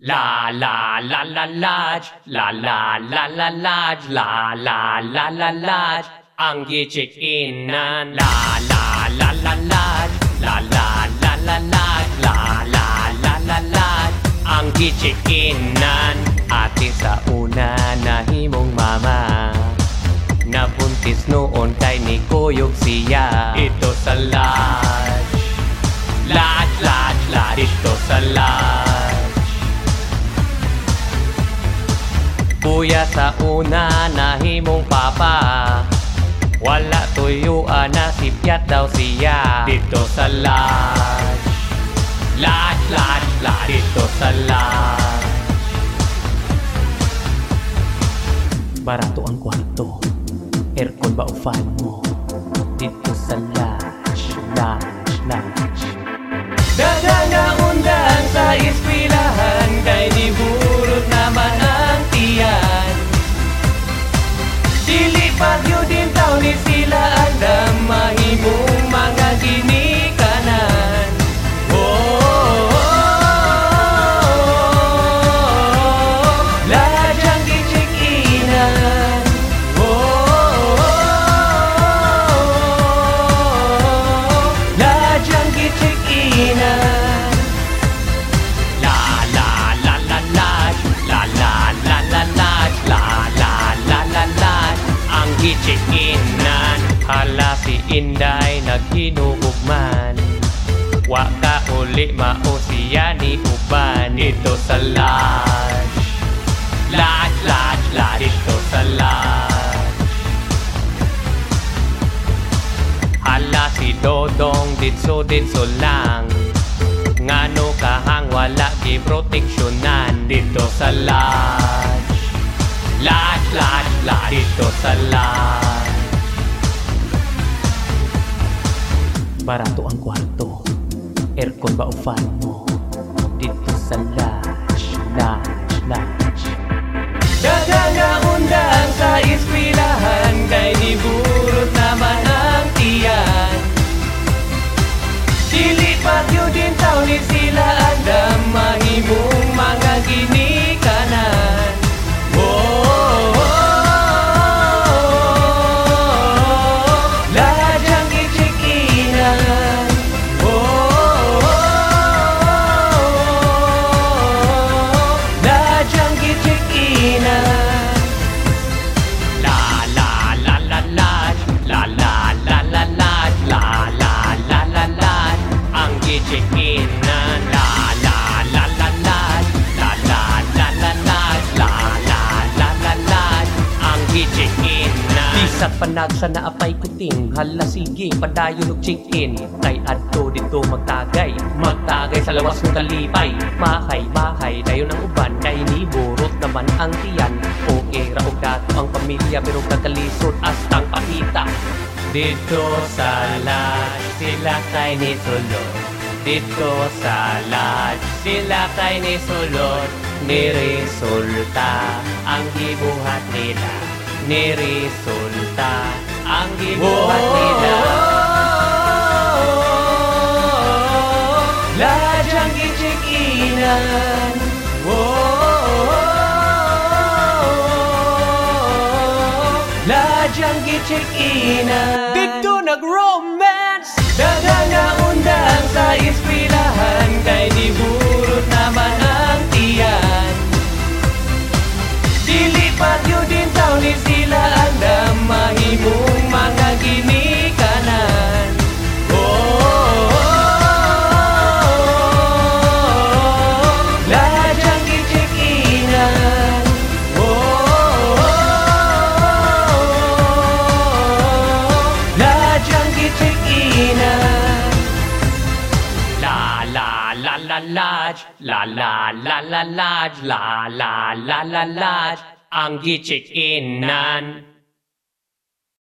La la la la lodge, la la la la lodge, la la la la lodge. Ang gitchik inan, la la la la lodge, la la la la lodge, la la la la lodge. Ang gitchik inan, ate sa una na himong mama. Nabuntis noon kay ni Kuyog siya, ito sa lodge. Kuya sa una nahimong papa. Wala tuyuan na sipyat daw siya. Dito sa lodge. Lodge, lodge, lodge. Dito sa lodge. Barato ang kwarto. Aircon ba o fan mo? Dito sa lodge, lodge, Ang gichikinan Hala si Inday naghinugugman Wa ka uli mao siya ni Uban. Ito sa lodge. Lodge, lodge, lodge. Ito sa lodge. Hala si Dodong ditso ditso lang. Ngano kahang wala gi proteksyonan? Dito sa lodge Lodge, lodge, lodge Dito sa lodge Barato ang kwarto. Aircon ba o fan mo? Dito sa lodge, lodge Dagang sa panag sa naapay kuting Hala sige, padayon og chicken. Kay adto dito magtagay Magtagay sa lawas ng kalipay Mahay, mahay, dayon ang uban Kay ni burot naman ang tiyan. O era og dato ang pamilya Pero kakalisod astang pakita. Dito sa lodge, sila kay ni sulod Dito sa lodge, sila kay ni sulod Ni resulta ang gibuhat nila. Ni resulta ginuhat nila oh, Lahat. Oh, oh, siyang gichikinan Lahat siyang gichikinan Dito nag-romance. Nagagaundang sa ispilahan Kay di burot naman ang tiyan. Dilipat yun din taon ni sila alam mahimo tahimik kanan oh, oh, oh, Lahat siyang kichikinan Lahat siyang kichikinan La la la la laj La la la la laj La la la la laj Ang kichikinan